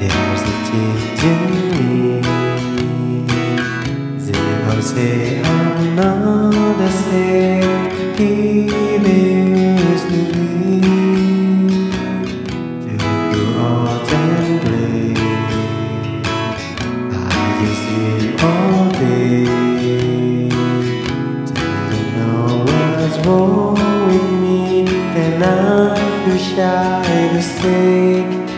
chỉ chứng minh Giờ họ sẽ không nói đã sẽ khi biết me To do all gently I just see all day Don't know what's wrong with me And I'm too shy to say It's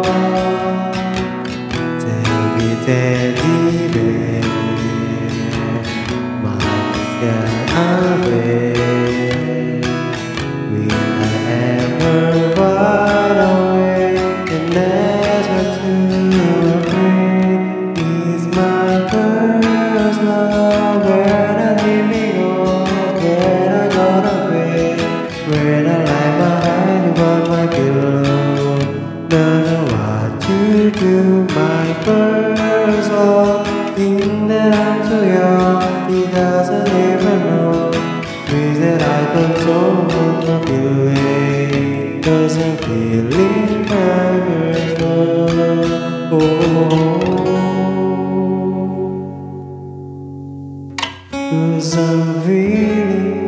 love where I leave me go? When I go to bed, when I lie behind upon my pillow, don't know what to do. My first love, think that I'm too young, he doesn't even know. Wish that I could so my feeling Cause I'm feeling my oh. unseverely